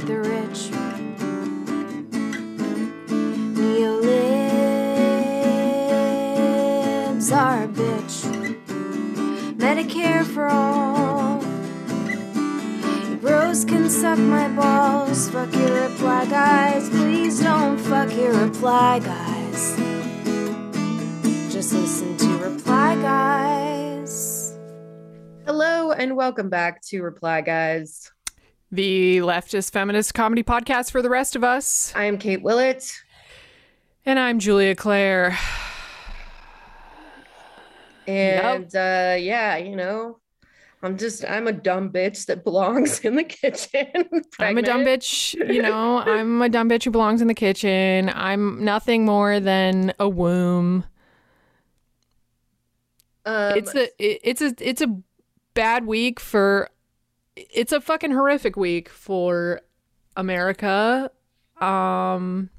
the rich. Neolibs are a bitch. Medicare for all. Bros can suck my balls. Fuck your reply, guys. Please don't fuck your reply, guys. Just listen to reply, guys. Hello and welcome back to Reply Guys. The leftist feminist comedy podcast for the rest of us. I am Kate Willett. And I'm Julia Claire. And uh yeah, you know, I'm just I'm a dumb bitch that belongs in the kitchen. I'm a dumb bitch, you know, I'm a dumb bitch who belongs in the kitchen. I'm nothing more than a womb. Um, it's a it- it's a it's a bad week for it's a fucking horrific week for America. Um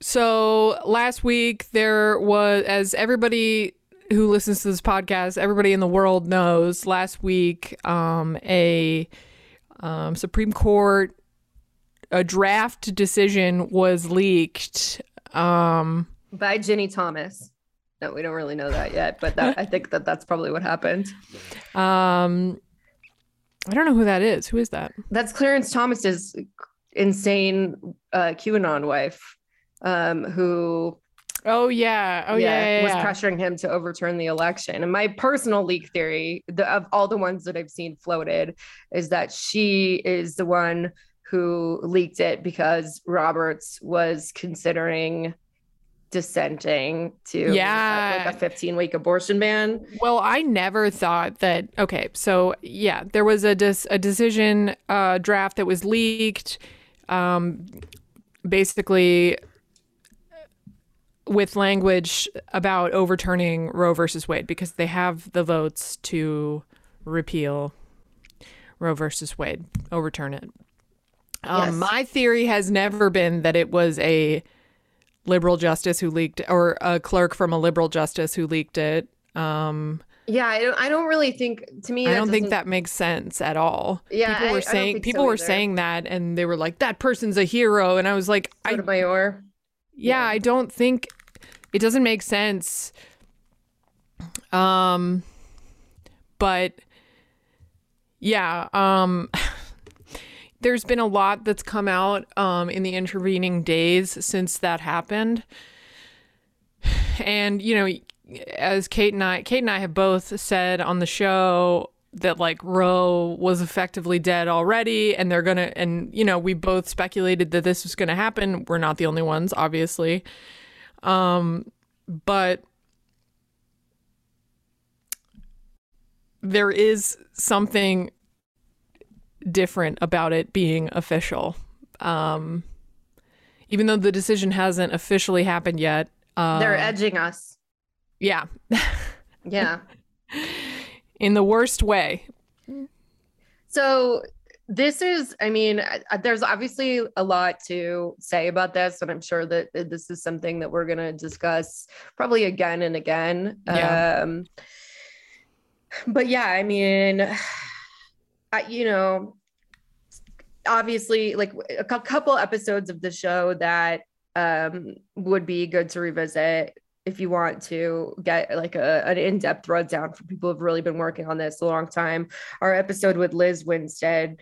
so last week there was as everybody who listens to this podcast, everybody in the world knows, last week um a um, Supreme Court a draft decision was leaked. Um by Ginny Thomas. No, we don't really know that yet, but that, I think that that's probably what happened. Um, I don't know who that is. Who is that? That's Clarence Thomas's insane uh, QAnon wife, um, who Oh yeah. Oh yeah. yeah, was yeah. pressuring him to overturn the election. And my personal leak theory, the, of all the ones that I've seen floated, is that she is the one who leaked it because Roberts was considering dissenting to Yeah. like a 15 week abortion ban. Well, I never thought that. Okay, so yeah, there was a dis- a decision uh, draft that was leaked, um, basically with language about overturning Roe versus Wade because they have the votes to repeal Roe versus Wade, overturn it. Um, Yes. My theory has never been that it was a liberal justice who leaked, or a clerk from a liberal justice who leaked it. Um, Yeah, I don't I don't really think to me I don't think that makes sense at all. Yeah, people I- were I saying think people so were saying that, and they were like, "That person's a hero," and I was like, I, Sotomayor. yeah, I don't think it doesn't make sense. Um, but yeah, um, there's been a lot that's come out um in the intervening days since that happened, and you know, as Kate and I, Kate and I have both said on the show that like Roe was effectively dead already, and they're gonna, and you know, we both speculated that this was gonna happen. We're not the only ones, obviously, um, but there is something different about it being official. Um, even though the decision hasn't officially happened yet. Uh, They're edging us. yeah, Yeah. in the worst way. So this is, I mean, there's obviously a lot to say about this, and I'm sure that this is something that we're going to discuss probably again and again. Yeah. Um, but yeah, I mean, you know, obviously, like a couple episodes of the show that um, would be good to revisit if you want to get like a, an in-depth rundown for people who've really been working on this a long time. Our episode with Liz Winstead,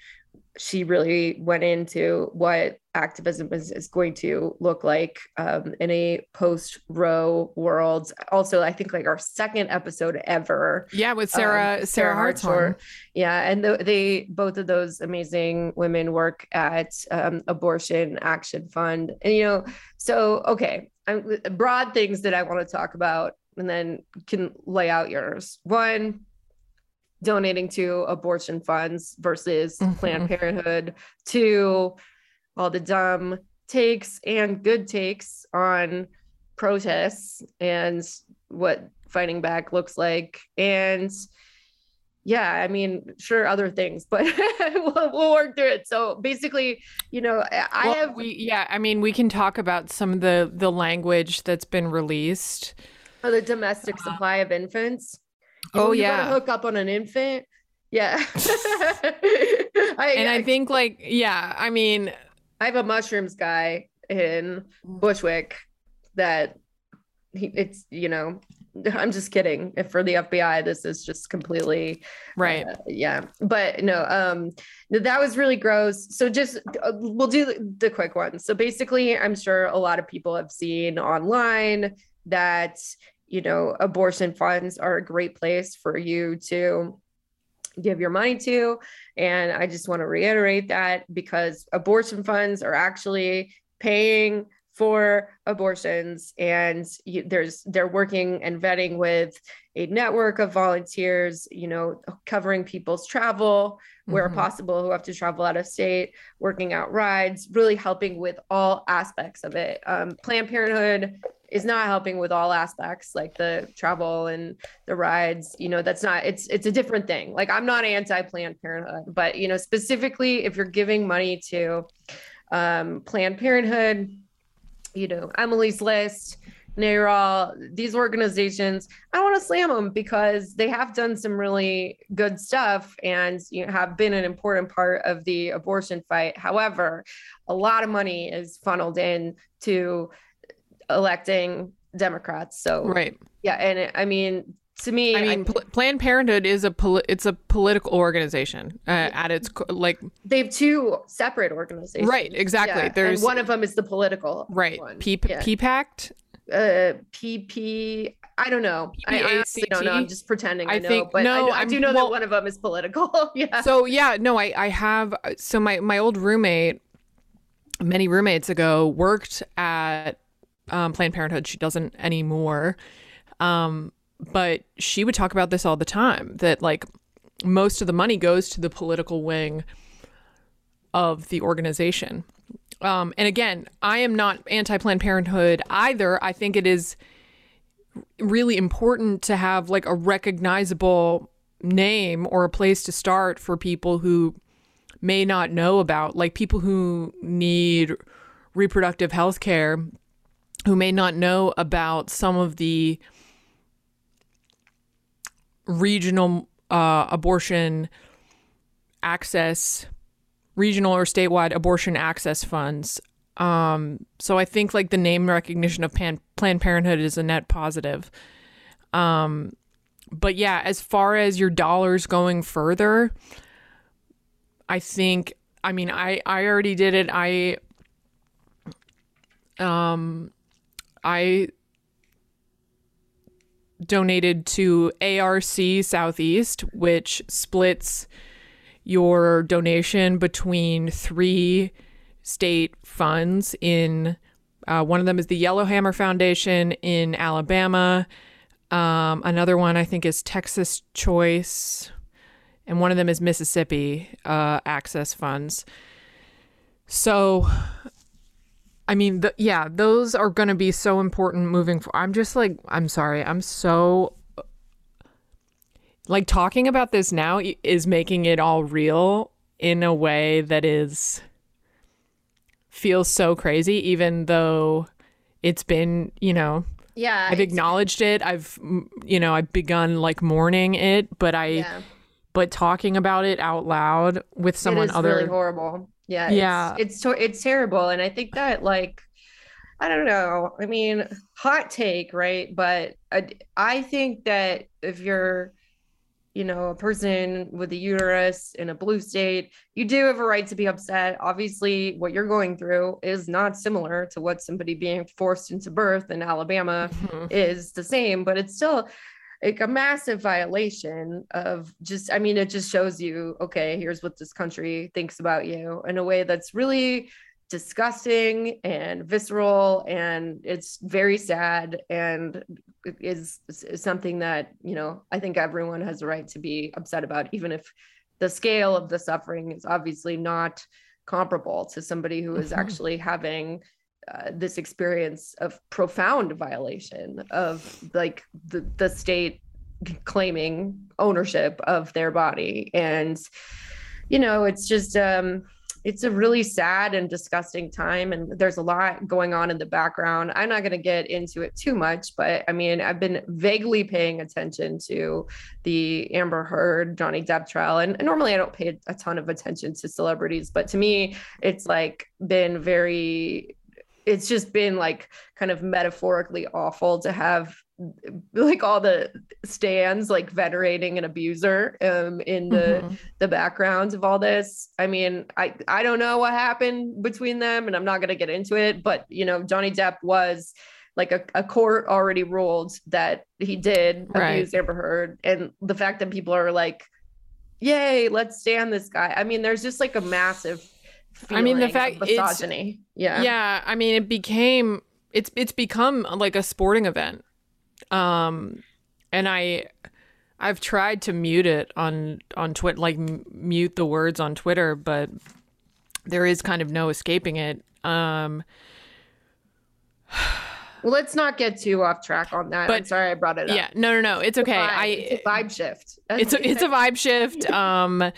she really went into what activism is, is going to look like um, in a post Roe world. Also, I think like our second episode ever. Yeah, with Sarah um, Sarah Hartshorn. Yeah, and th- they both of those amazing women work at um, Abortion Action Fund, and you know, so okay, I'm, broad things that I want to talk about, and then can lay out yours. One, donating to abortion funds versus Mhm. Planned Parenthood. to all the dumb takes and good takes on protests and what fighting back looks like, and yeah, I mean, sure, other things, but we'll, we'll work through it. So basically, you know, I, Well, have we yeah, I mean we can talk about some of the the language that's been released. For the domestic supply of infants. Oh, you yeah. hook up on an infant. Yeah. I, and I think like yeah, I mean I have a mushrooms guy in Bushwick that he, it's you know I'm just kidding. If for the FBI, this is just completely right. Uh, yeah, but no, um, that was really gross. So just uh, we'll do the, the quick ones. So basically, I'm sure a lot of people have seen online that you know abortion funds are a great place for you to give your money to. And I just want to reiterate that because abortion funds are actually paying for abortions and you, there's they're working and vetting with a network of volunteers you know covering people's travel where mm-hmm. possible who have to travel out of state working out rides really helping with all aspects of it um, planned parenthood is not helping with all aspects like the travel and the rides you know that's not it's it's a different thing like i'm not anti planned parenthood but you know specifically if you're giving money to um, planned parenthood you know, Emily's List, NARAL, these organizations, I want to slam them because they have done some really good stuff and you know, have been an important part of the abortion fight. However, a lot of money is funneled in to electing Democrats. So, right. Yeah. And it, I mean, to me i mean I, Pl- planned parenthood is a poli- it's a political organization uh, at its co- like they have two separate organizations right exactly yeah. there's and one of them is the political right one. P- yeah. PPACT uh pp i don't know I, I don't know i'm just pretending i, I know think, but no, I, I do know well, that one of them is political yeah so yeah no i i have so my my old roommate many roommates ago worked at um, planned parenthood she doesn't anymore um but she would talk about this all the time that like most of the money goes to the political wing of the organization. Um, and again, I am not anti Planned Parenthood either. I think it is really important to have like a recognizable name or a place to start for people who may not know about, like people who need reproductive health care, who may not know about some of the regional uh, abortion access, regional or statewide abortion access funds. Um, so I think like the name recognition of Pan- Planned Parenthood is a net positive. Um, but yeah, as far as your dollars going further, I think I mean I I already did it. I um I donated to ARC Southeast, which splits your donation between three state funds in uh, one of them is the Yellowhammer Foundation in Alabama. Um, another one I think is Texas Choice, and one of them is Mississippi uh, Access Funds. So I mean, the, yeah, those are going to be so important moving forward. I'm just like, I'm sorry. I'm so like talking about this now is making it all real in a way that is feels so crazy even though it's been, you know, yeah. I've acknowledged it. I've you know, I've begun like mourning it, but I yeah. but talking about it out loud with someone other really horrible yeah yeah it's it's, it's terrible and i think that like i don't know i mean hot take right but I, I think that if you're you know a person with a uterus in a blue state you do have a right to be upset obviously what you're going through is not similar to what somebody being forced into birth in alabama mm-hmm. is the same but it's still like a massive violation of just i mean it just shows you okay here's what this country thinks about you in a way that's really disgusting and visceral and it's very sad and is, is something that you know i think everyone has a right to be upset about even if the scale of the suffering is obviously not comparable to somebody who is mm-hmm. actually having uh, this experience of profound violation of like the, the state claiming ownership of their body. And you know it's just um it's a really sad and disgusting time and there's a lot going on in the background. I'm not going to get into it too much but i mean i've been vaguely paying attention to the amber heard johnny depp trial and, and normally i don't pay a ton of attention to celebrities but to me it's like been very it's just been like kind of metaphorically awful to have like all the stands like venerating an abuser um in the mm-hmm. the background of all this i mean i i don't know what happened between them and i'm not going to get into it but you know johnny depp was like a, a court already ruled that he did right. abuse amber heard and the fact that people are like yay let's stand this guy i mean there's just like a massive I mean, the fact misogyny. yeah. Yeah. I mean, it became it's it's become like a sporting event. Um, and I I've tried to mute it on on Twitter, like m- mute the words on Twitter, but there is kind of no escaping it. Um. Well, let's not get too off track on that. But, I'm sorry I brought it up. Yeah, no, no, no, it's okay. It's I it's a vibe shift. it's a, it's a vibe shift. Um,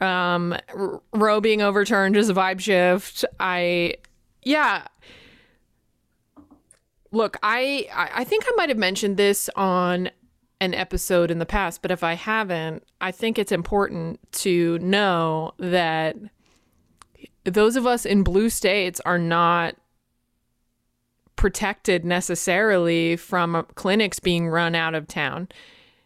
um, Roe being overturned is a vibe shift. I, yeah. Look, I I think I might have mentioned this on an episode in the past, but if I haven't, I think it's important to know that those of us in blue states are not protected necessarily from clinics being run out of town.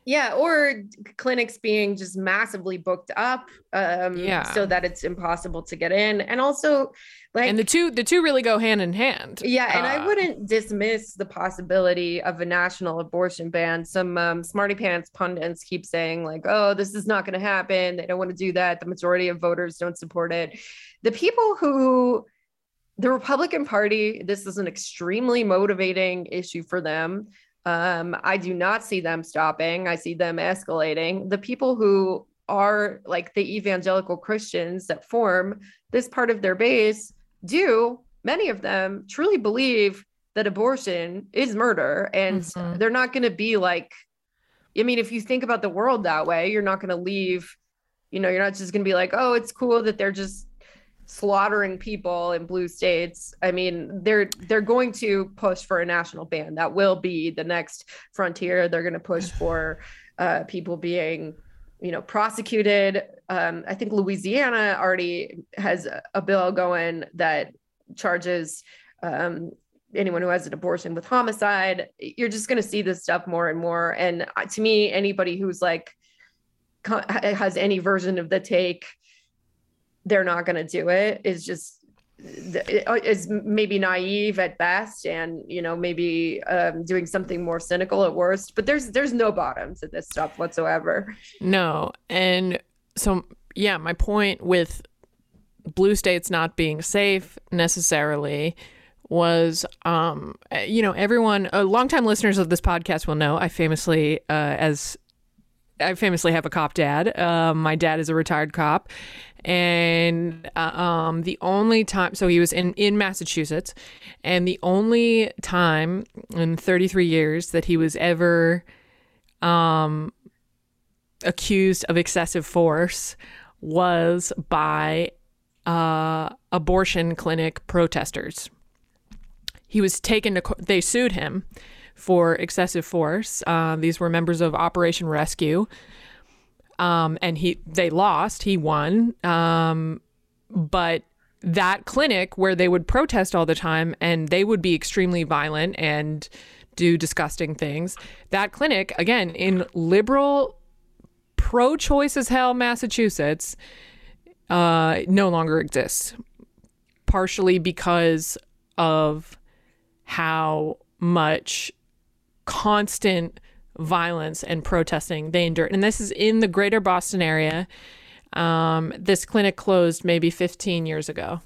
Yeah, or clinics being just massively booked up, um, yeah, so that it's impossible to get in, and also like, and the two the two really go hand in hand. Yeah, and uh, I wouldn't dismiss the possibility of a national abortion ban. Some um, smarty pants pundits keep saying like, "Oh, this is not going to happen. They don't want to do that. The majority of voters don't support it." The people who the Republican Party, this is an extremely motivating issue for them. Um, I do not see them stopping. I see them escalating. The people who are like the evangelical Christians that form this part of their base do, many of them truly believe that abortion is murder. And mm-hmm. they're not going to be like, I mean, if you think about the world that way, you're not going to leave, you know, you're not just going to be like, oh, it's cool that they're just slaughtering people in blue states. I mean they're they're going to push for a national ban. That will be the next frontier. They're going to push for uh, people being you know prosecuted. Um, i think louisiana already has a bill going that charges um, anyone who has an abortion with homicide. You're just going to see this stuff more and more. And uh, to me anybody who's like has any version of the take they're not going to do it is just is maybe naive at best and you know maybe um, doing something more cynical at worst but there's there's no bottom to this stuff whatsoever no and so yeah my point with blue states not being safe necessarily was um you know everyone uh, longtime listeners of this podcast will know i famously uh, as I famously have a cop dad. Uh, my dad is a retired cop, and uh, um, the only time so he was in in Massachusetts and the only time in 33 years that he was ever um, accused of excessive force was by uh, abortion clinic protesters. He was taken to they sued him for excessive force. Uh, these were members of operation rescue um, and he they lost. He won, um, but that clinic where they would protest all the time and they would be extremely violent and do disgusting things. That clinic, again, in liberal, pro-choice as hell Massachusetts, uh, no longer exists. Partially because of how much constant violence and protesting they endured. And this is in the greater Boston area. Um, this clinic closed maybe 15 years ago,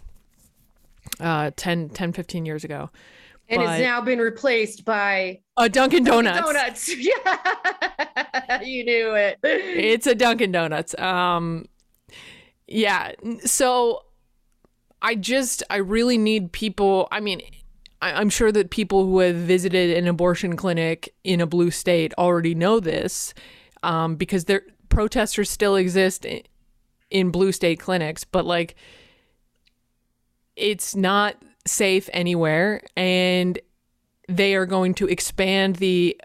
uh, 10, 10 15 years ago. And but, has now been replaced by a Dunkin' Donuts. Dunkin Donuts. Yeah, you knew it. It's a Dunkin' Donuts. Um, yeah. So I just, I really need people. I mean, I, am sure that people who have visited an abortion clinic in a blue state already know this um, because their protesters still exist in, in blue state clinics. But like, it's not safe anywhere and they are going to expand the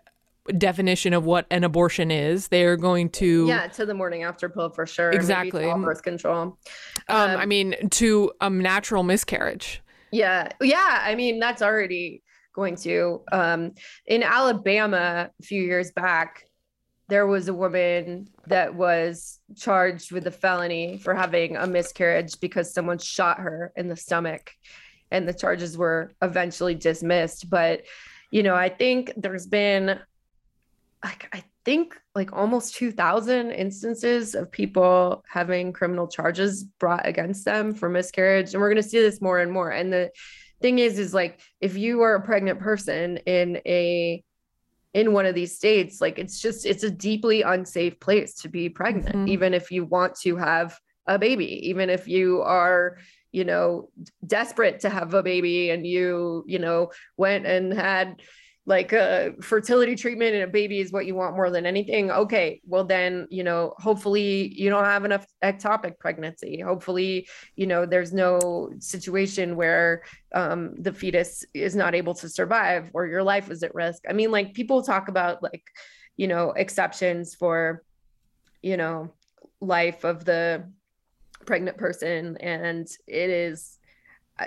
definition of what an abortion is. They are going to yeah to the morning after pill for sure. Exactly. all birth control. um, I mean to um natural miscarriage. Yeah. Yeah. I mean, that's already going to. Um, in Alabama, a few years back, there was a woman that was charged with a felony for having a miscarriage because someone shot her in the stomach. And the charges were eventually dismissed. But, you know, I think there's been, like, I think like almost 2,000 instances of people having criminal charges brought against them for miscarriage. And we're going to see this more and more. And the thing is, is like if you are a pregnant person in a, in one of these states, like it's just, it's a deeply unsafe place to be pregnant, Mhm. even if you want to have a baby, even if you are, you know, desperate to have a baby and you, you know, went and had like a fertility treatment and a baby is what you want more than anything okay well then you know hopefully you don't have enough ectopic pregnancy. Hopefully you know there's no situation where um, the fetus is not able to survive or your life is at risk. I mean like people talk about like you know exceptions for you know life of the pregnant person and it is uh,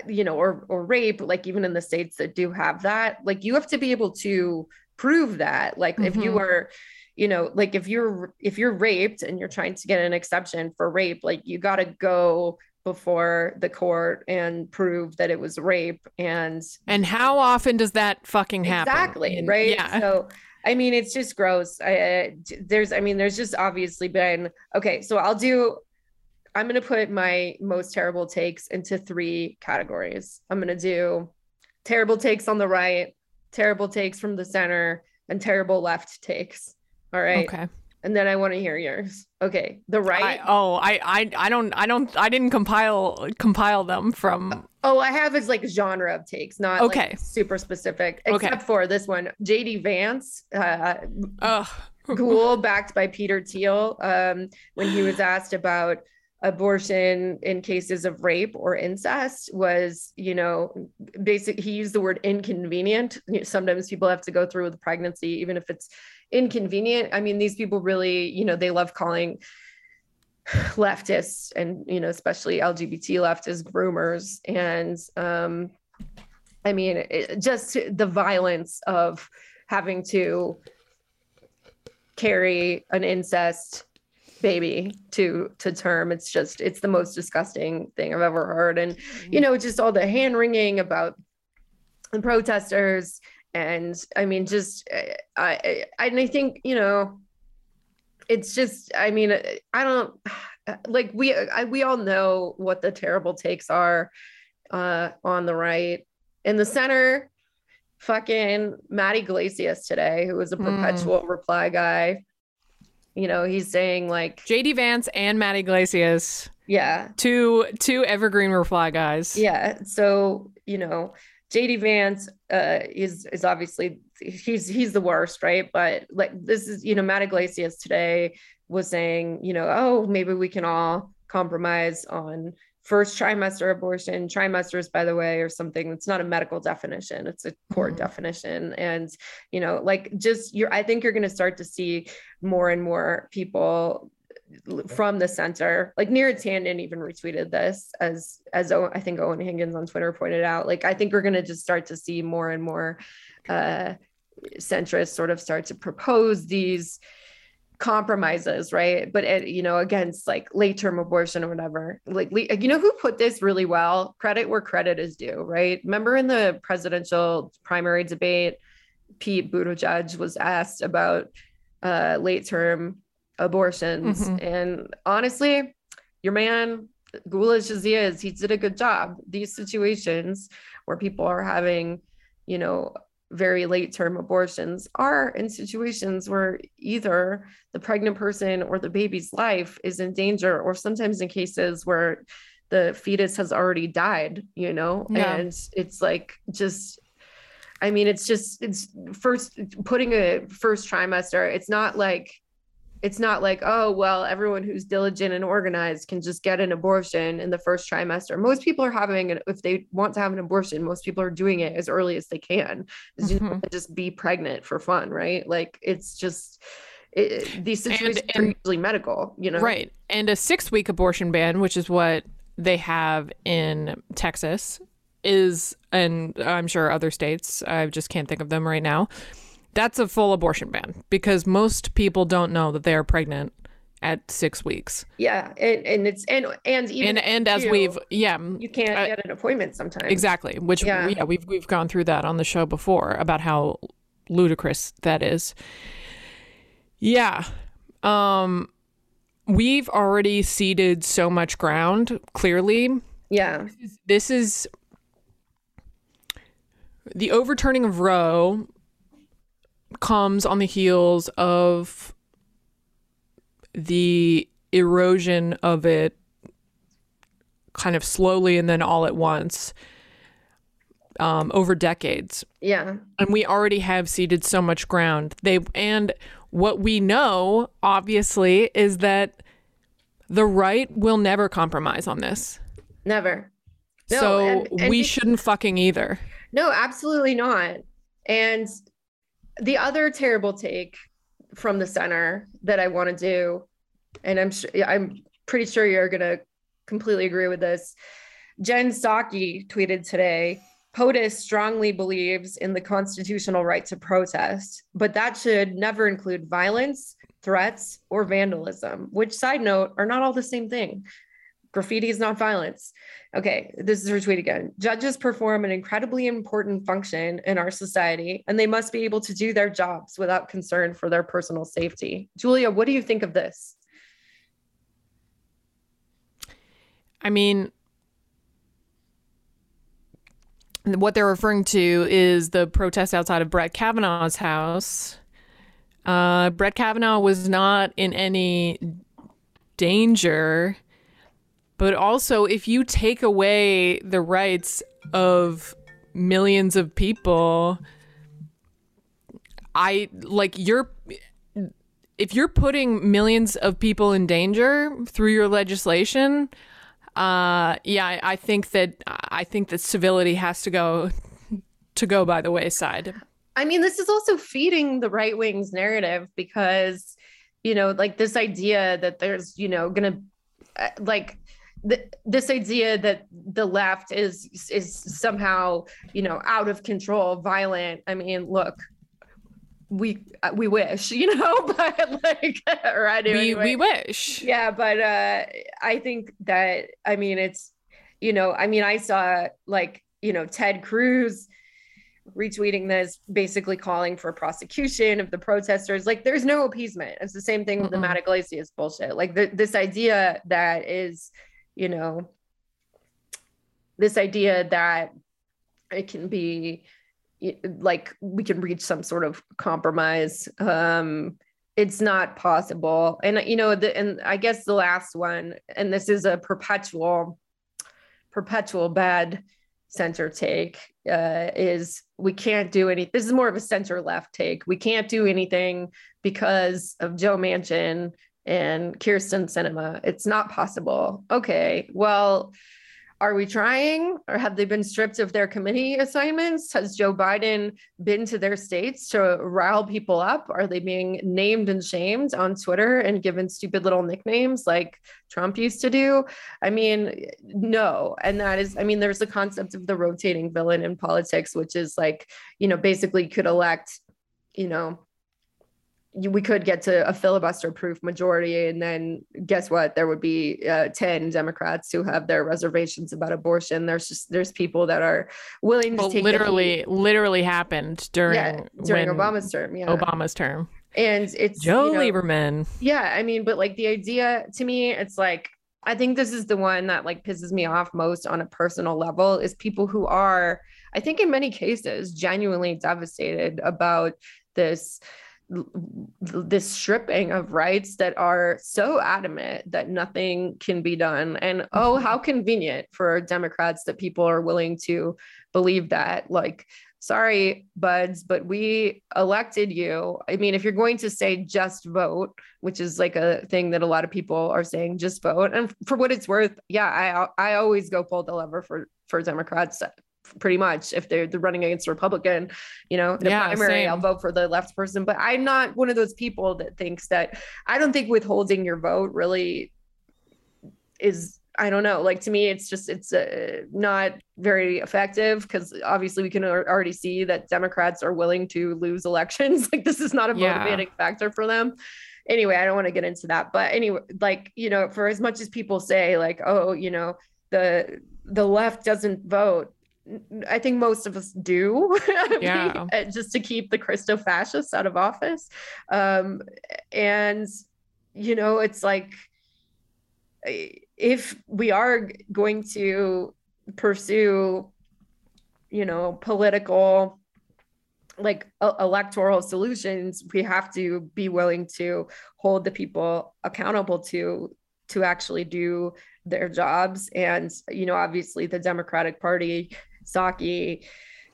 you know or or rape like even in the states that do have that like you have to be able to prove that like if you Mhm. are you know like if you're if you're raped and you're trying to get an exception for rape like you got to go before the court and prove that it was rape and And how often does that fucking happen? exactly And- right Yeah. so i mean it's just gross I, I there's i mean there's just obviously been okay so i'll do i'm going to put my most terrible takes into three categories i'm going to do terrible takes on the right terrible takes from the center and terrible left takes all right Okay. and then i want to hear yours okay the right I, oh, I, I, I don't, I don't, I didn't compile compile them from. Oh, I have his like genre of takes, not Okay. like super specific, Okay. except for this one. JD Vance, uh, Ugh. Ghoul, backed by Peter Thiel, um, when he was asked about abortion in cases of rape or incest, was you know, basic. He used the word inconvenient. Sometimes people have to go through with pregnancy, even if it's inconvenient. I mean, these people really, you know, they love calling leftists and you know especially lgbt leftists groomers and um i mean it, just the violence of having to carry an incest baby to to term. It's just it's the most disgusting thing i've ever heard. And you know just all the hand wringing about the protesters. And i mean just uh, i i and i think you know it's just i mean i don't like we I, we all know what the terrible takes are uh on the right. In the center fucking Matt Yglesias today who was a Hmm. perpetual reply guy you know he's saying like JD Vance and Matt Yglesias, yeah. Two two evergreen reply guys. yeah. So you know jd vance uh is is obviously he's he's the worst right? But like this is you know matt yglesias today was saying you know oh maybe we can all compromise on first trimester abortion trimesters by the way or something it's not a medical definition it's a court Mhm. definition and you know like just you're i think you're going to start to see more and more people from the center. Like Neera Tanden even retweeted this as as Owen, I think Owen Higgins on Twitter pointed out. Like I think we're gonna just start to see more and more uh centrists sort of start to propose these compromises right? But it, you know against like late term abortion or whatever. Like you know who put this really well? Credit where credit is due right? Remember in the presidential primary debate pete buttigieg was asked about uh late term abortions. Mhm. and honestly your man Gula is he did a good job. These situations where people are having, you know, very late term abortions are in situations where either the pregnant person or the baby's life is in danger, or sometimes in cases where the fetus has already died, you know, Yeah. and it's like just. I mean, it's just it's first putting a first trimester. It's not like it's not like oh well everyone who's diligent and organized can just get an abortion in the first trimester. Most people are having it if they want to have an abortion most people are doing it as early as they can. Mm-hmm. just be pregnant for fun right? Like it's just it, these situations and, and, are usually medical you know? Right. And a six week abortion ban which is what they have in texas is and i'm sure other states i just can't think of them right now that's a full abortion ban because most people don't know that they are pregnant at six weeks. Yeah, and, and it's and and even and, and as we've yeah, you can't uh, get an appointment sometimes. Exactly, which yeah. yeah, we've we've gone through that on the show before about how ludicrous that is. Yeah, um, we've already ceded so much ground. Clearly, yeah, this is, this is the overturning of Roe comes on the heels of the erosion of it kind of slowly and then all at once um, over decades. Yeah. And we already have ceded so much ground. They and what we know obviously is that the right will never compromise on this. Never. No, so and, and we shouldn't fucking either. No, absolutely not. And the other terrible take from the center that I want to do, and I'm sure I'm pretty sure you're gonna completely agree with this. Jen Psaki tweeted today. POTUS strongly believes in the constitutional right to protest, but that should never include violence, threats, or vandalism, which, side note, are not all the same thing. Graffiti is not violence. Okay, this is her tweet again. Judges perform an incredibly important function in our society, and they must be able to do their jobs without concern for their personal safety. Julia, what do you think of this? I mean, what they're referring to is the protest outside of Brett Kavanaugh's house. Uh, Brett Kavanaugh was not in any danger but also, if you take away the rights of millions of people, I like you're if you're putting millions of people in danger through your legislation, uh, yeah, I, I think that I think that civility has to go to go by the wayside. I mean, this is also feeding the right wing's narrative because, you know, like this idea that there's, you know, gonna uh, this idea that the left is is somehow you know out of control violent. I mean look we we wish you know but like or I do we, anyway. we wish. Yeah but uh i think that i mean it's you know i mean i saw like you know ted cruz retweeting this basically calling for prosecution of the protesters. Like there's no appeasement. It's the same thing with mm-hmm. the Matt Yglesias bullshit. Like the, this idea that is you know, this idea that it can be like we can reach some sort of compromise. Um, it's not possible. And you know, the, and I guess the last one, and this is a perpetual, perpetual bad center take uh, is we can't do any. This is more of a center left take. We can't do anything because of Joe Manchin and Kyrsten Sinema. It's not possible. Okay, well, are we trying or have they been stripped of their committee assignments? Has Joe Biden been to their states to rile people up? Are they being named and shamed on Twitter and given stupid little nicknames like Trump used to do? I mean, no. And that is, I mean, there's the concept of the rotating villain in politics, which is like, you know, basically could elect, you know, we could get to a filibuster proof majority and then guess what? There would be uh, 10 democrats who have their reservations about abortion. There's just there's people that are willing well, to take literally literally happened during yeah, during obama's term yeah. Obama's term. And it's joe you know, lieberman. Yeah i mean but like the idea to me it's like i think this is the one that like pisses me off most on a personal level is people who are i think in many cases genuinely devastated about this this stripping of rights that are so adamant that nothing can be done. And oh, Mm-hmm. how convenient for Democrats that people are willing to believe that. Like, sorry, buds, but we elected you. I mean, if you're going to say just vote, which is like a thing that a lot of people are saying, just vote. And for what it's worth, yeah, I I always go pull the lever for for Democrats pretty much if they're, they're running against a Republican, you know, in a Yeah, primary, same. I'll vote for the left person. But I'm not one of those people that thinks that I don't think withholding your vote really is I don't know. Like to me, it's just it's uh, not very effective because obviously we can al- already see that Democrats are willing to lose elections. like this is not a Yeah. motivating factor for them. Anyway, I don't want to get into that, but anyway, like you know, for as much as people say like, oh, you know, the the left doesn't vote. I think most of us do, Yeah. uh, just to keep the Christo fascists out of office. Um, and you know, it's like if we are going to pursue you know political like e- electoral solutions we have to be willing to hold the people accountable to to actually do their jobs and you know obviously the democratic party saki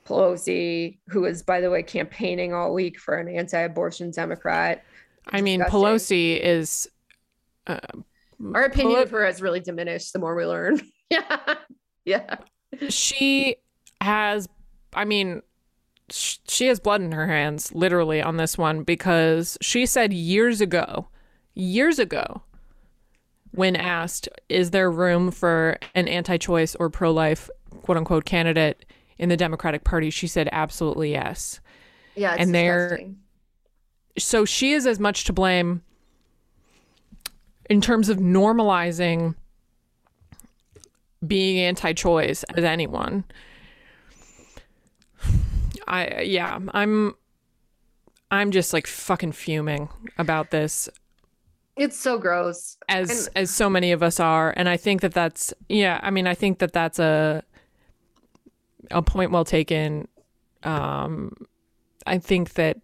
pelosi who is by the way campaigning all week for an anti-abortion democrat I mean, disgusting. Pelosi is. Uh, our opinion of her has really diminished the more we learn yeah yeah she has i mean sh- she has blood in her hands literally on this one because she said years ago years ago when asked is there room for an anti-choice or pro-life quote unquote candidate in the democratic party she said absolutely yes yeah it's And they're- disgusting. so she is as much to blame in terms of normalizing being anti-choice as anyone. I yeah, I'm I'm just like fucking fuming about this it's so gross as And- as so many of us are and I think that that's yeah, I mean I think that that's a a point well taken. Um I think that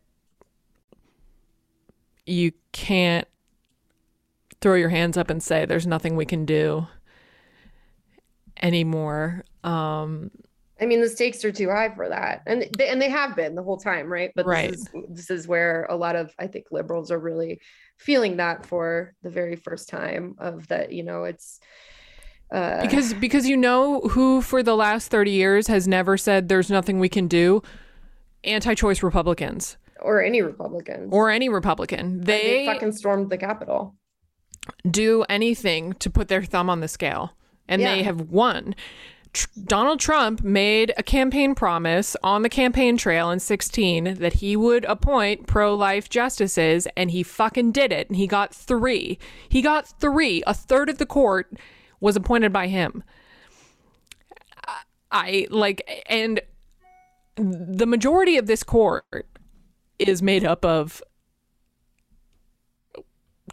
you can't throw your hands up and say there's nothing we can do anymore. Um I mean, the stakes are too high for that, and they, and they have been the whole time, right? But Right. this is this is where a lot of I think liberals are really feeling that for the very first time of that. You know, it's uh, because because you know who for the last 30 years has never said there's nothing we can do? Anti-choice republicans. Or any Republicans. Or any republican. They, they fucking stormed the Capitol. do anything to put their thumb on the scale. And they have won. Tr- Donald Trump made a campaign promise on the campaign trail in 16 that he would appoint pro-life justices and he fucking did it. And he got 3. He got 3. A third of the court was appointed by him. I like and the majority of this court is made up of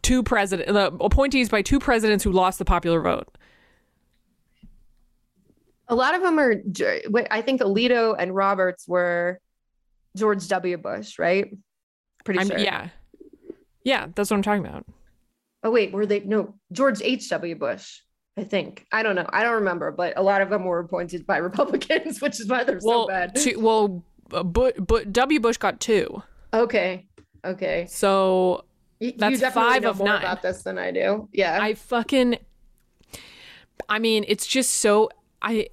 two president the appointees by two presidents who lost the popular vote. A lot of them are. I think Alito and Roberts were George W. Bush, right? Pretty I'm, sure. Yeah. Yeah, that's what I'm talking about. Oh wait, were they no George H. W. Bush? I think I don't know. I don't remember, but a lot of them were appointed by Republicans, which is why they're well, so bad. two, well, uh, but but W. Bush got two, Okay, okay. so You, That's you five of more nine. about this than I do. Yeah, I fucking. I mean, it's just so I.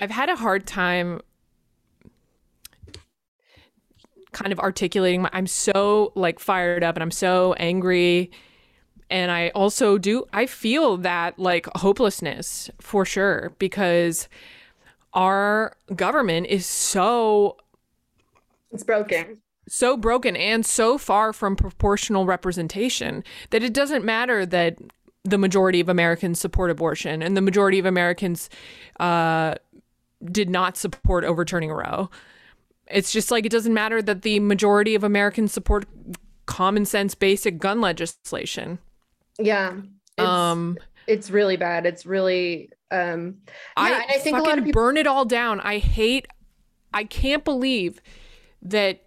I've had a hard time kind of articulating my I'm so like fired up and I'm so angry and I also do I feel that like hopelessness for sure because our government is so it's broken. so broken and so far from proportional representation that it doesn't matter that the majority of Americans support abortion and the majority of Americans uh, did not support overturning Roe. It's just like it doesn't matter that the majority of Americans support common sense basic gun legislation. Yeah, it's, um, it's really bad. It's really um. I, Yeah, and I think a lot of people- burn it all down. I hate. I can't believe that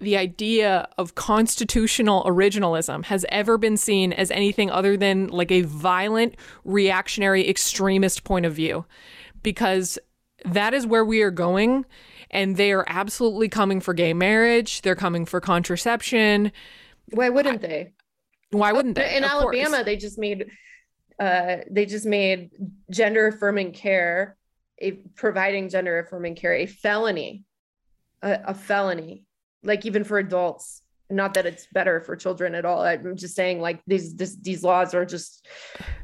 the idea of constitutional originalism has ever been seen as anything other than like a violent, reactionary, extremist point of view. Because that is where we are going. And they are absolutely coming for gay marriage, they're coming for contraception. Why wouldn't they? Why wouldn't they? In Of Alabama, course. they just made uh they just made gender affirming care a providing gender affirming care a felony. A, a felony. Like even for adults. Not that it's better for children at all. I'm just saying like these this, these laws are just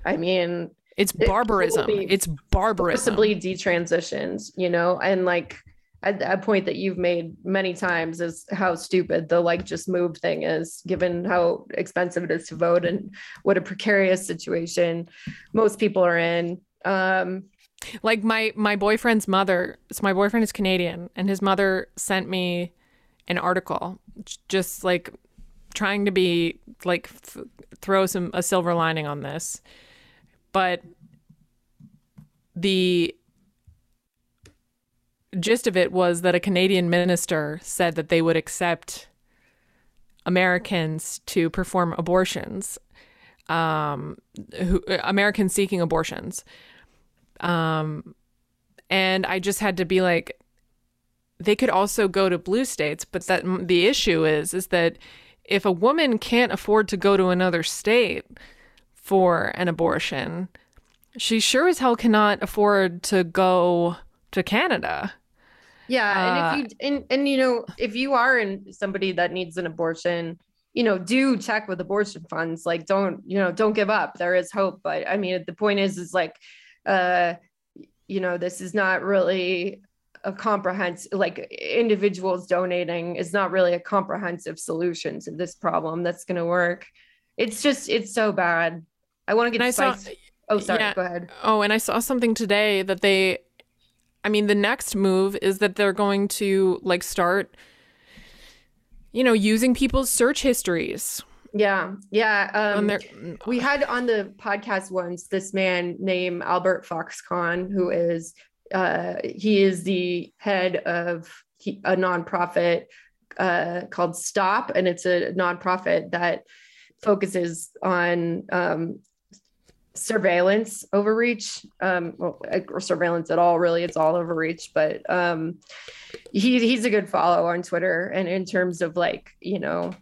I mean it's it barbarism. totally- It's barbarism. forcibly detransitioned, you know, and like a, point that you've made many times is how stupid the like just move thing is, given how expensive it is to vote and what a precarious situation most people are in. Um, like my my boyfriend's mother so my boyfriend is canadian and his mother sent me an article just like trying to be like th- throw some a silver lining on this but the gist of it was that a canadian minister said that they would accept americans to perform abortions um who americans seeking abortions um, and I just had to be like, they could also go to blue states, but that the issue is, is that if a woman can't afford to go to another state for an abortion, she sure as hell cannot afford to go to Canada. Yeah, and if you and, and you know, if you are in somebody that needs an abortion, you know, do check with abortion funds. Like don't, you know, don't give up. There is hope. But I mean, the point is, is like uh you know this is not really a comprehensive like individuals donating is not really a comprehensive solution to this problem that's going to work it's just it's so bad i want to And I get saw, oh sorry yeah. go ahead oh, and I saw something today that they, I mean, the next move is that they're going to like start, you know, using people's search histories yeah yeah um their. we had on the podcast once this man named Albert Fox Cahn who is uh he is the head of he, a nonprofit uh called stop and it's a nonprofit that focuses on um surveillance overreach um well, or surveillance at all really it's all overreach but um he he's a good follow on twitter and in terms of like you know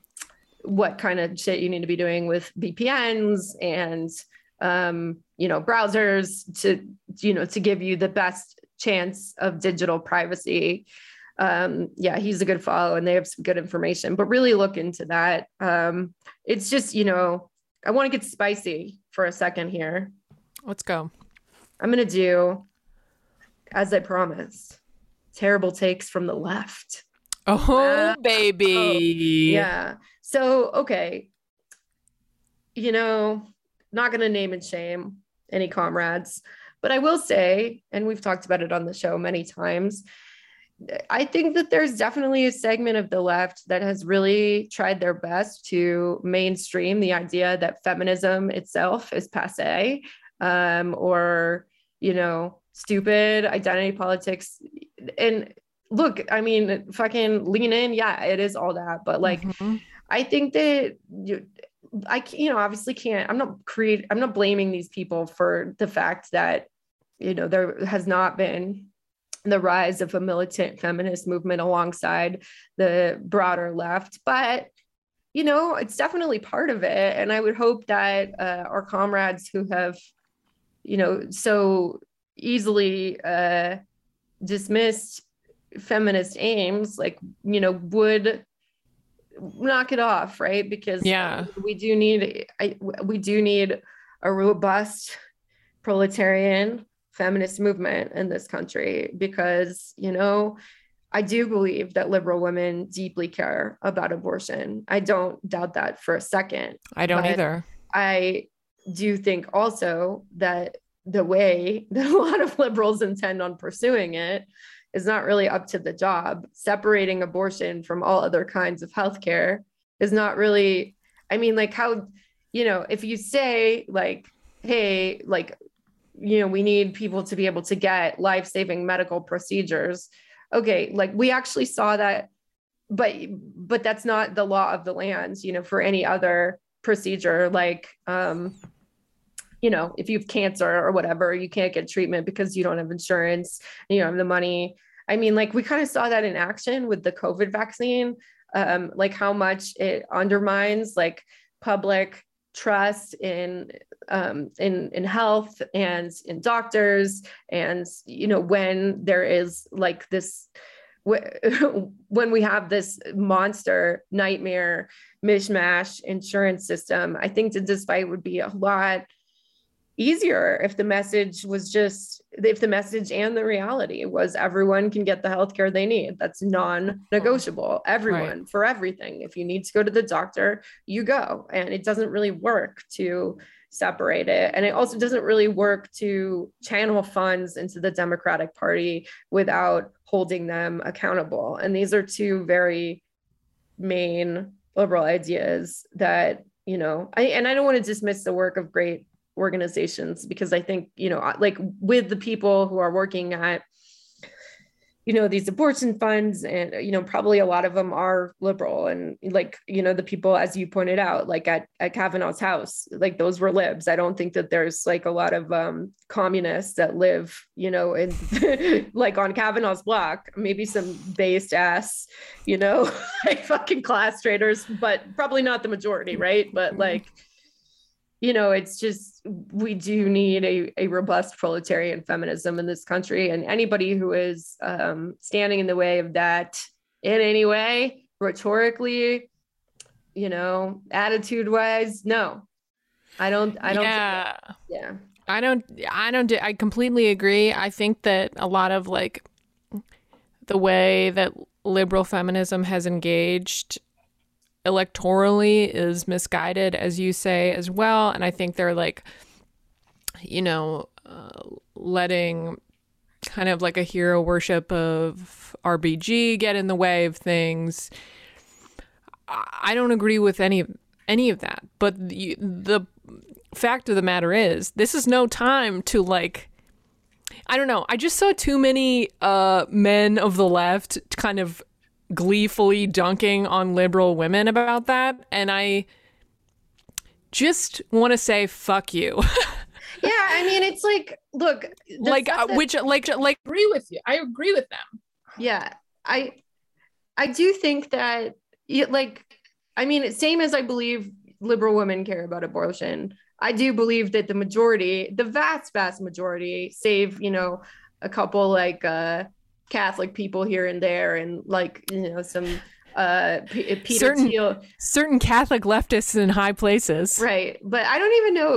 what kind of shit you need to be doing with VPNs and um, you know browsers to you know to give you the best chance of digital privacy. Um, yeah, he's a good follow and they have some good information, but really look into that. Um, it's just you know I want to get spicy for a second here. Let's go. I'm gonna do as I promised. Terrible takes from the left. Oh, Wow. baby. Oh, yeah. So, okay. You know, not going to name and shame any comrades, but I will say, and we've talked about it on the show many times, I think that there's definitely a segment of the left that has really tried their best to mainstream the idea that feminism itself is passe um, or, you know, stupid identity politics. And look, I mean, fucking lean in. Yeah, it is all that. But like, Mhm. I think that you, I, you know, obviously can't. I'm not create. I'm not blaming these people for the fact that, you know, there has not been the rise of a militant feminist movement alongside the broader left, but you know, it's definitely part of it. And I would hope that uh, our comrades who have, you know, so easily uh, dismissed feminist aims, like you know, would knock it off, right? Because Yeah. we do need I, we do need a robust proletarian feminist movement in this country because you know I do believe that liberal women deeply care about abortion. I don't doubt that for a second. I don't either. I do think also that the way that a lot of liberals intend on pursuing it is not really up to the job. Separating abortion from all other kinds of healthcare is not really, I mean, like how, you know, if you say, like, hey, like, you know, we need people to be able to get life saving medical procedures. Okay, like we actually saw that but but that's not the law of the land you know for any other procedure like um you know if you have cancer or whatever you can't get treatment because you don't have insurance you don't have the money i mean like we kind of saw that in action with the covid vaccine um like how much it undermines like public trust in um, in in health and in doctors and you know when there is like this when we have this monster nightmare mishmash insurance system i think the despite would be a lot easier if the message was just if the message and the reality was everyone can get the health care they need. That's non-negotiable. Everyone right. for everything. If you need to go to the doctor you go. And it doesn't really work to separate it. And it also doesn't really work to channel funds into the democratic party without holding them accountable. And these are two very main liberal ideas that you know I, and i don't want to dismiss the work of great organizations because I think, you know, like with the people who are working at, you know, these abortion funds, and, you know, probably a lot of them are liberal. And like, you know, the people, as you pointed out, like at, at Kavanaugh's house, like those were libs. I don't think that there's like a lot of um, communists that live, you know, in like on Kavanaugh's block, maybe some based ass, you know, like fucking class traders, but probably not the majority, right? But like, you know, it's just we do need a, a robust proletarian feminism in this country. And anybody who is um, standing in the way of that in any way, rhetorically, you know, attitude wise, no. I don't I don't Yeah. Yeah. I don't I don't I completely agree. I think that a lot of like the way that liberal feminism has engaged electorally is misguided, as you say as well. And I think they're like, you know, uh, letting kind of like a hero worship of RBG get in the way of things. I don't agree with any any of that, but the, the fact of the matter is, this is no time to like. I don't know. I just saw too many uh, men of the left kind of gleefully dunking on liberal women about that. And I just want to say, fuck you. yeah. I mean, it's like, look, like, uh, which, like, like, agree with you. I agree with them. Yeah. I, I do think that, like, I mean, same as I believe liberal women care about abortion. I do believe that the majority, the vast, vast majority, save, you know, a couple like, uh, Catholic people here and there, and like you know some uh P- Peter certain, Thiel. certain Catholic leftists in high places, right? But I don't even know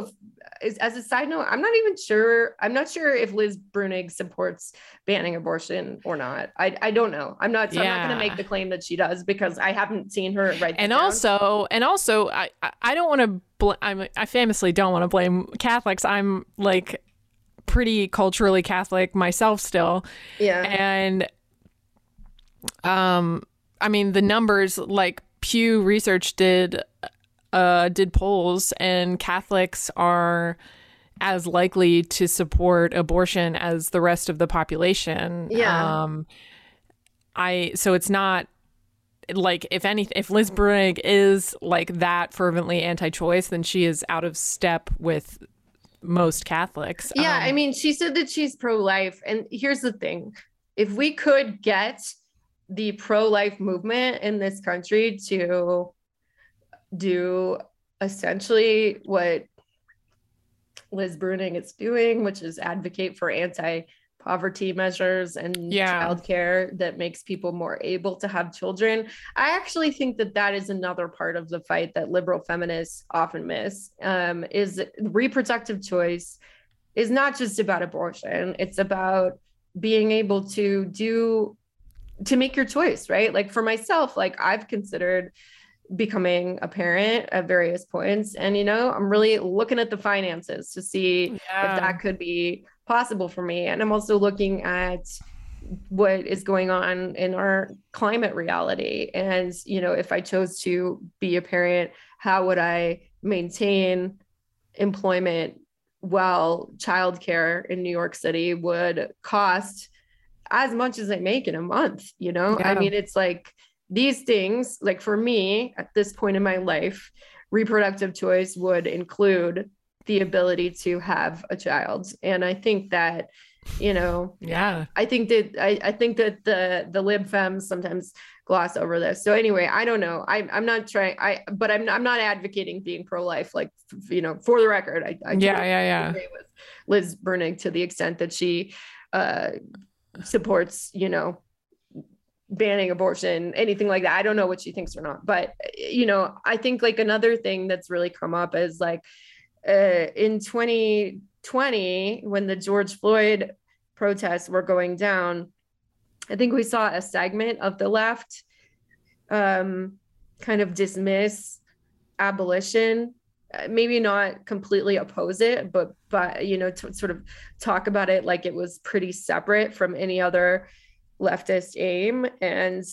if, as a side note, I'm not even sure. I'm not sure if Liz Bruenig supports banning abortion or not. I I don't know. I'm not. So yeah. I'm not going to make the claim that she does because I haven't seen her write. And down. also, and also, I I don't want to. Bl- I'm, I famously don't want to blame Catholics. I'm like pretty culturally Catholic myself still. Yeah. And um I mean the numbers like Pew Research did uh did polls and Catholics are as likely to support abortion as the rest of the population. Yeah. Um I so it's not like if any if Liz Bruenig is like that fervently anti-choice, then she is out of step with most Catholics. Yeah, um, I mean, she said that she's pro life. And here's the thing if we could get the pro life movement in this country to do essentially what Liz Bruenig is doing, which is advocate for anti poverty measures and yeah. childcare that makes people more able to have children. I actually think that that is another part of the fight that liberal feminists often miss. Um, is reproductive choice is not just about abortion; it's about being able to do to make your choice, right? Like for myself, like I've considered becoming a parent at various points and you know i'm really looking at the finances to see yeah. if that could be possible for me. And I'm also looking at what is going on in our climate reality. And, you know, if I chose to be a parent, how would I maintain employment while childcare in New York City would cost as much as I make in a month? You know, yeah. I mean, it's like, these things, like for me at this point in my life, reproductive choice would include the ability to have a child. And I think that, you know, Yeah. I think that I, I think that the the lib fems sometimes gloss over this. So anyway, I don't know. I I'm not trying. I but I'm I'm not advocating being pro life. Like you know, for the record, I, I Yeah, yeah, yeah. agree with Liz Bruenig to the extent that she uh, supports you know banning abortion, anything like that. I don't know what she thinks or not, but you know, I think like another thing that's really come up is like uh, in 2020 when the George Floyd protests were going down, I think we saw a segment of the left um, kind of dismiss abolition. Uh, Maybe not completely oppose it, but but you know, to sort of talk about it like it was pretty separate from any other leftist aim. And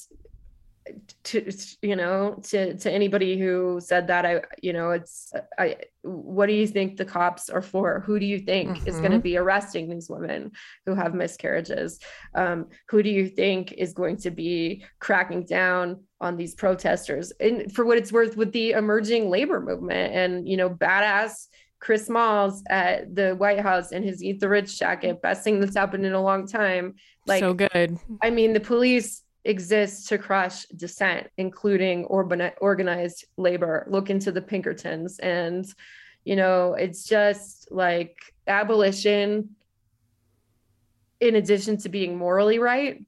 to you know, to to anybody who said that, I you know, it's I. What do you think the cops are for? Who do you think is going to be arresting these women who have miscarriages? Um, who do you think is going to be cracking down on these protesters? And for what it's worth, with the emerging labor movement and you know, badass Chris Smalls at the White House in his Eat the Rich jacket, best thing that's happened in a long time. Like, so good. I mean, the police exist to crush dissent, including organized labor. Look into the Pinkertons. And, you know, it's just like abolition, in addition to being morally right,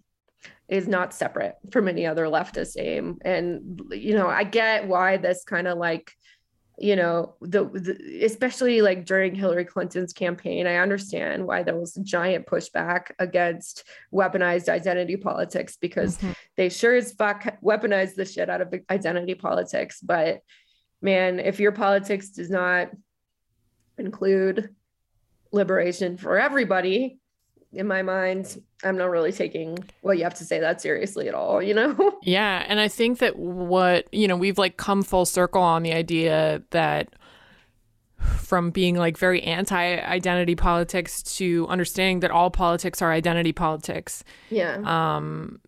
is not separate from any other leftist aim. And, you know, I get why this kind of like, you know the, the especially like during hillary clinton's campaign i understand why there was giant pushback against weaponized identity politics because Mhm. they sure as fuck weaponized the shit out of identity politics but man if your politics does not include liberation for everybody in my mind i'm not really taking what you have to say that seriously at all you know Yeah, and I think that what, you know, we've like come full circle on the idea that from being like very anti-identity politics to understanding that all politics are identity politics. yeah Um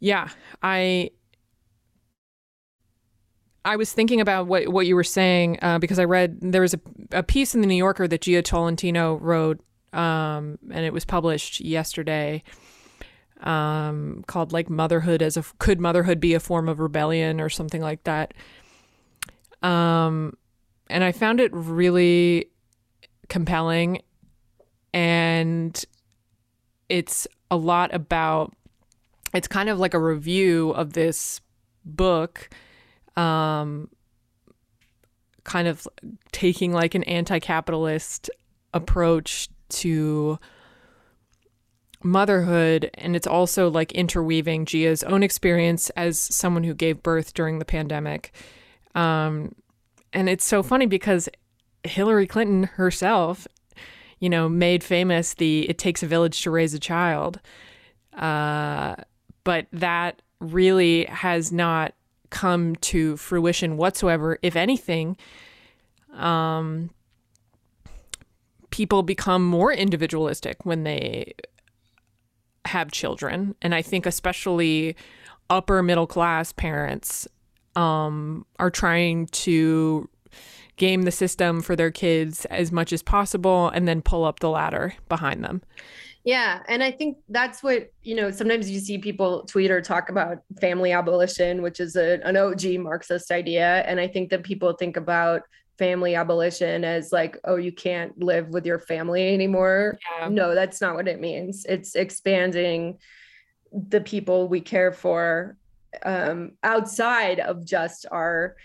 Yeah, I I was thinking about what what you were saying uh, because I read there was a, a piece in the New Yorker that Jia Tolentino wrote, um, and it was published yesterday, um, called like "Motherhood as a Could Motherhood Be a Form of Rebellion" or something like that. Um, and I found it really compelling, and it's a lot about. It's kind of like a review of this book um, kind of taking like an anti-capitalist approach to motherhood and it's also like interweaving Jia's own experience as someone who gave birth during the pandemic um, and it's so funny because Hillary Clinton herself you know made famous the it takes a village to raise a child uh, but that really has not come to fruition whatsoever. If anything, um, people become more individualistic when they have children. And I think, especially upper middle class parents, um, are trying to game the system for their kids as much as possible and then pull up the ladder behind them. Yeah. And I think that's what, you know, sometimes you see people tweet or talk about family abolition, which is a, an OG Marxist idea. And I think that people think about family abolition as like, oh, you can't live with your family anymore. Yeah. No, that's not what it means. It's expanding the people we care for um, outside of just our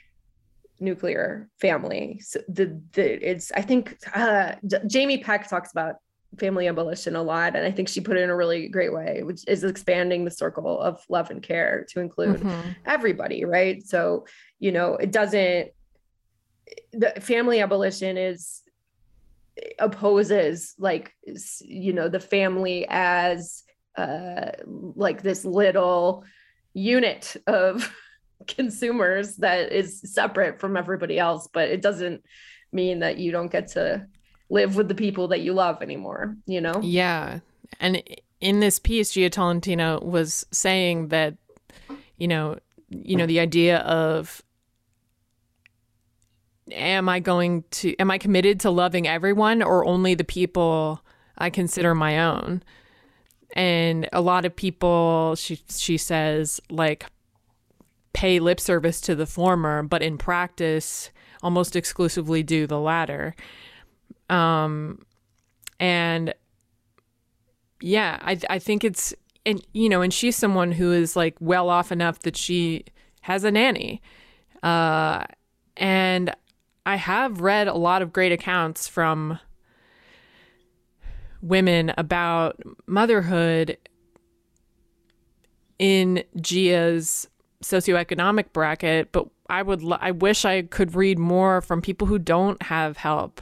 nuclear family. So the, the it's I think uh, J- Jamie Peck talks about family abolition a lot, and I think she put it in a really great way, which is expanding the circle of love and care to include Mhm. everybody, right? So you know, it doesn't. The family abolition is opposes like you know the family as uh like this little unit of consumers that is separate from everybody else but it doesn't mean that you don't get to live with the people that you love anymore you know Yeah. And in this piece, Jia Tolentino was saying that, you know, you know, the idea of am I going to am I committed to loving everyone or only the people I consider my own? And a lot of people she she says like pay lip service to the former, but in practice almost exclusively do the latter. Um and yeah, I I think it's and you know, and she's someone who is like well off enough that she has a nanny. Uh and I have read a lot of great accounts from women about motherhood in Jia's socioeconomic bracket, but I would I wish I could read more from people who don't have help.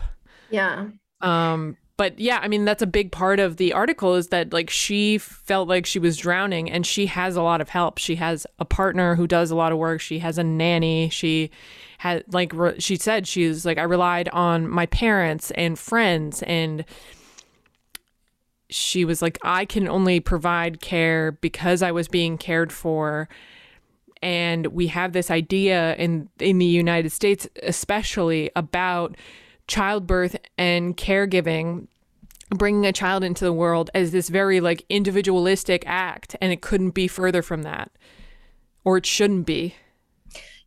Yeah. Um but yeah, I mean that's a big part of the article is that like she felt like she was drowning and she has a lot of help. She has a partner who does a lot of work. She has a nanny. She had like re- she said she's like I relied on my parents and friends and she was like I can only provide care because I was being cared for. And we have this idea in in the United States especially about childbirth and caregiving bringing a child into the world as this very like individualistic act and it couldn't be further from that or it shouldn't be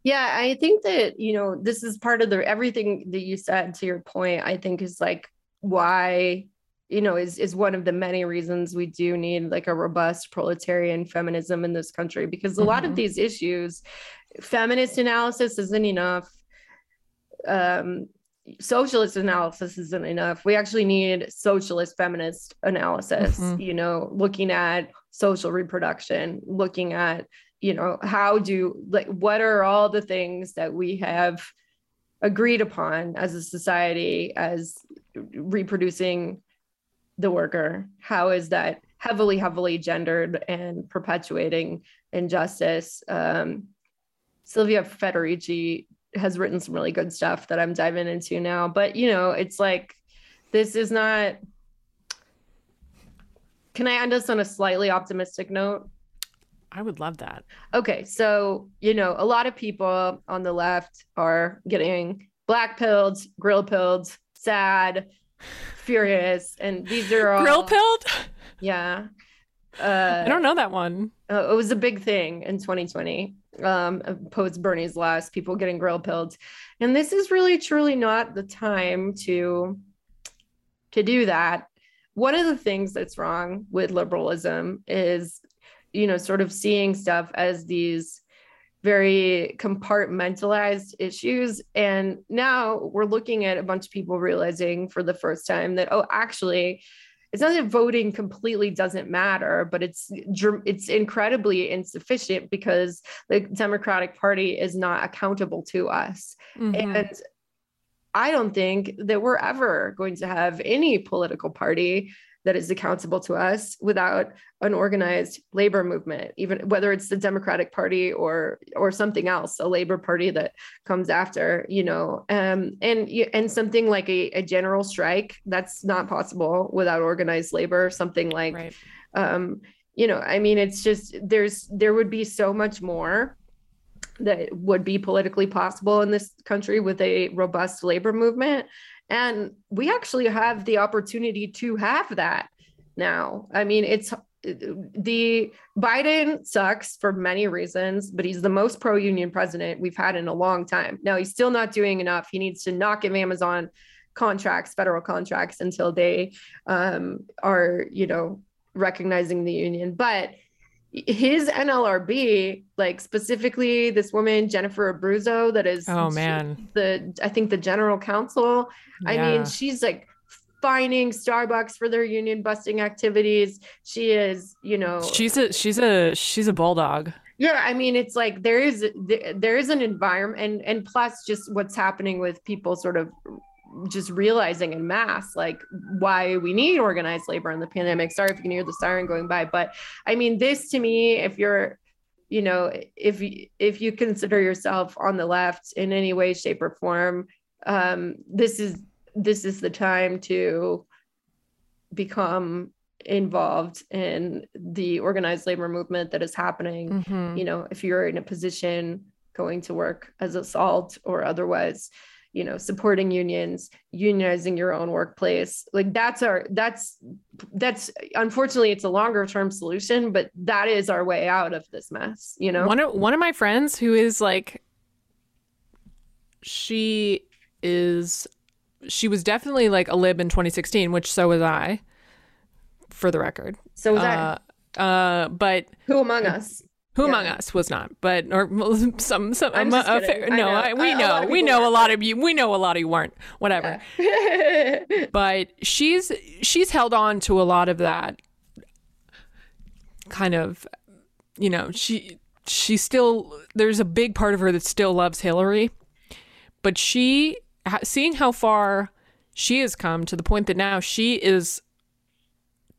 yeah, I think that, you know, this is part of the everything that you said to your point, I think is like why, you know, is is one of the many reasons we do need like a robust proletarian feminism in this country because a mm-hmm. lot of mm-hmm. these issues, feminist analysis isn't enough. Um, socialist analysis isn't enough. We actually need socialist feminist analysis, mm-hmm. you know, looking at social reproduction, looking at you know how do like what are all the things that we have agreed upon as a society as reproducing the worker? How is that heavily heavily gendered and perpetuating injustice? Um, silvia federici has written some really good stuff that i'm diving into now but you know it's like this is not can i end us on a slightly optimistic note I would love that. Okay, so you know, a lot of people on the left are getting black pilled, grill pilled, sad, furious, and these are all grill pilled. Yeah, uh, I don't know that one. Uh, it was a big thing in 2020. Um, post Bernie's loss, people getting grill pilled, and this is really truly not the time to to do that. One of the things that's wrong with liberalism is you know, sort of seeing stuff as these very compartmentalized issues. And now we're looking at a bunch of people realizing for the first time that, oh, actually, it's not that voting completely doesn't matter, but it's it's incredibly insufficient because the Democratic Party is not accountable to us. Mm-hmm. And I don't think that we're ever going to have any political party that is accountable to us without an organized labor movement even whether it's the democratic party or or something else a labor party that comes after you know um, and and something like a, a general strike that's not possible without organized labor something like right. um, you know i mean it's just there's there would be so much more that would be politically possible in this country with a robust labor movement and we actually have the opportunity to have that now. I mean, it's the Biden sucks for many reasons, but he's the most pro union president we've had in a long time. Now, he's still not doing enough. He needs to not give Amazon contracts, federal contracts, until they um, are, you know, recognizing the union. But his NLRB, like specifically this woman Jennifer Abruzzo, that is oh man, the I think the general counsel. Yeah. I mean, she's like fining Starbucks for their union busting activities. She is, you know, she's a she's a she's a bulldog. Yeah, I mean, it's like there is there is an environment, and and plus just what's happening with people sort of just realizing in mass like why we need organized labor in the pandemic. Sorry if you can hear the siren going by, but I mean this to me, if you're you know if you if you consider yourself on the left in any way shape or form um, this is this is the time to become involved in the organized labor movement that is happening Mhm. you know if you're in a position going to work as a salt or otherwise you know supporting unions unionizing your own workplace. Like that's our that's that's unfortunately it's a longer term solution but that is our way out of this mess you know? One of one of my friends who is like she is she was definitely like a lib in 2016, which so was I, for the record. so was Uh, uh, but who among us who Yeah. among us was not? But or some some I'm um, just a kidding. fair- I no, know. I, we know we know a lot of you. We know a lot of you weren't. Whatever. but she's she's held on to a lot of that kind of you know she she still there's a big part of her that still loves hillary but she seeing how far she has come to the point that now she is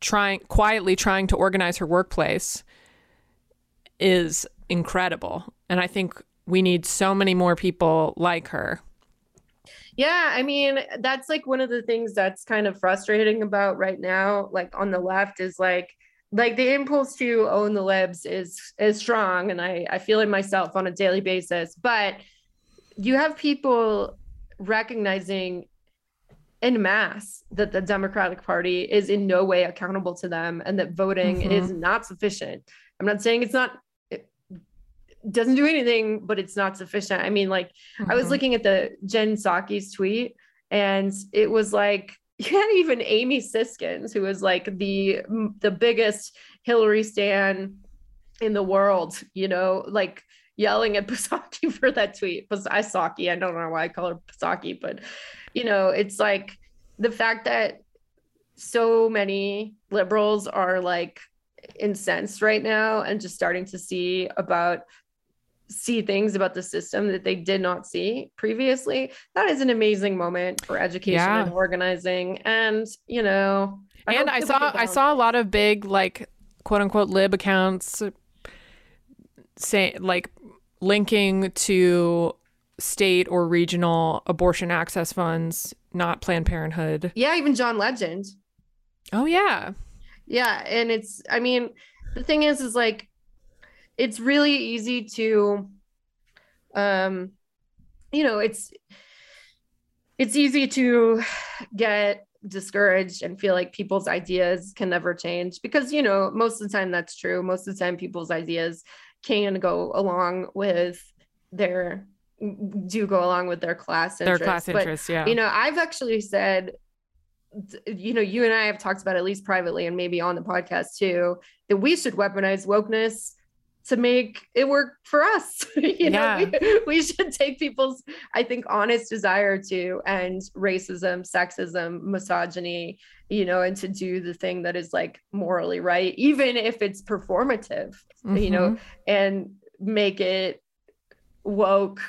trying quietly trying to organize her workplace is incredible and i think we need so many more people like her Yeah, I mean, that's like one of the things that's kind of frustrating about right now, like on the left, is like like the impulse to own the libs is is strong, and I I feel it myself on a daily basis. But you have people recognizing in mass that the Democratic Party is in no way accountable to them, and that voting Mhm. is not sufficient. I'm not saying it's not. Doesn't do anything, but it's not sufficient. I mean, like. I was Mhm. looking at the Jen Psaki's tweet, and it was like yeah, even Amy Siskins, who was like the the biggest Hillary stan in the world, you know, like yelling at Psaki for that tweet. Pas- I don't know why I call her Psaki, but you know, it's like the fact that so many liberals are like incensed right now and just starting to see about see things about the system that they did not see previously that is an amazing moment for education Yeah. and organizing and you know and I saw I saw a lot of big like quote unquote lib accounts say like linking to state or regional abortion access funds, not Planned Parenthood. yeah even john legend Oh yeah. yeah and it's i mean the thing is is like it's really easy to um you know it's it's easy to get discouraged and feel like people's ideas can never change because you know most of the time that's true most of the time people's ideas can go along with their do go along with their class Their interests class but interests, yeah. you know i've actually said you know you and i have talked about at least privately and maybe on the podcast too that we should weaponize wokeness to make it work for us you know we, we should take people's i think honest desire to end racism sexism misogyny you know and to do the thing that is like morally right even if it's performative you know Mhm. and make it woke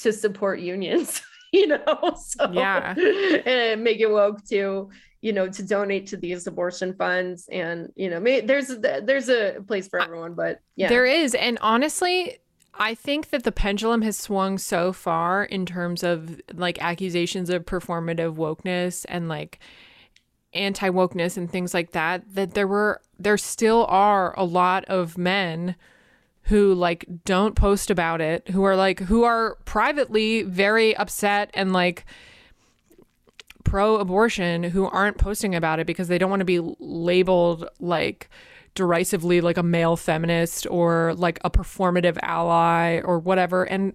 to support unions you know so Yeah. and make it woke to you know to donate to these abortion funds and you know may, there's there's a place for everyone but yeah There is. And honestly, I think that the pendulum has swung so far in terms of like accusations of performative wokeness and like anti wokeness and things like that, that there were, there still are a lot of men who like don't post about it, who are like, who are privately very upset and like, pro abortion who aren't posting about it because they don't want to be labeled like derisively like a male feminist or like a performative ally or whatever. And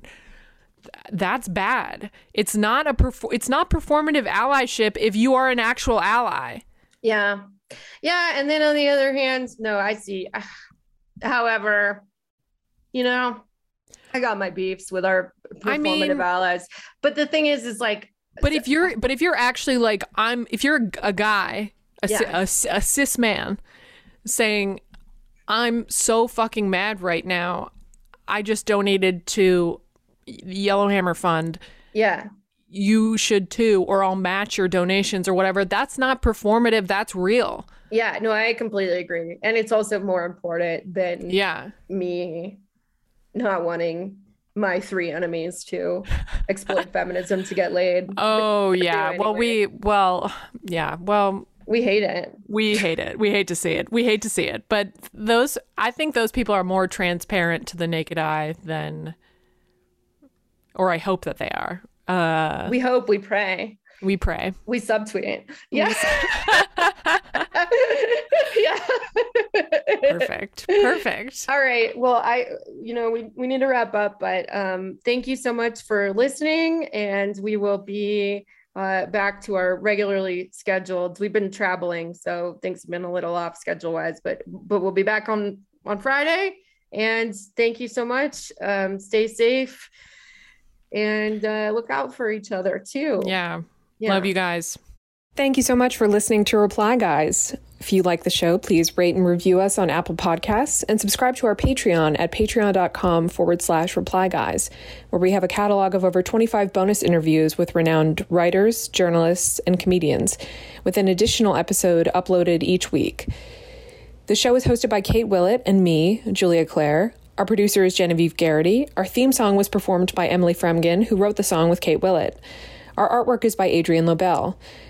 that's bad. It's not a perfor- it's not performative allyship if you are an actual ally. Yeah. Yeah and then on the other hand no i see. However you know i got my beefs with our performative I mean- allies. But the thing is is like but if you're but if you're actually like i'm if you're a, guy a, Yeah. a, a cis man saying i'm so fucking mad right now. I just donated to the yellowhammer fund. Yeah. You should too or i'll match your donations or whatever. That's not performative. That's real. Yeah no i completely agree. And it's also more important than yeah. me not wanting my three enemies to exploit feminism to get laid oh yeah well we well yeah well We hate it. We hate it. We hate to see it. We hate to see it. But those, I think those people are more transparent to the naked eye than, or I hope that they are. Uh, We hope, we pray, we pray. we subtweet. Yeah. yeah. Perfect. Perfect. All right. Well, I, you know, we, we need to wrap up, but um, thank you so much for listening. And we will be uh, back to our regularly scheduled. We've been traveling, so things have been a little off schedule wise, but but we'll be back on on Friday. And thank you so much. Um, stay safe and uh, look out for each other too. Yeah. Yeah. Love you guys. Thank you so much for listening to Reply Guys. If you like the show, please rate and review us on Apple Podcasts and subscribe to our Patreon at patreon.com forward slash reply guys, where we have a catalog of over 25 bonus interviews with renowned writers, journalists, and comedians, with an additional episode uploaded each week. The show is hosted by Kate Willett and me, Julia Clare. Our producer is Genevieve Garrity. Our theme song was performed by Emily Fremgen, who wrote the song with Kate Willett. Our artwork is by Adrian Lobel.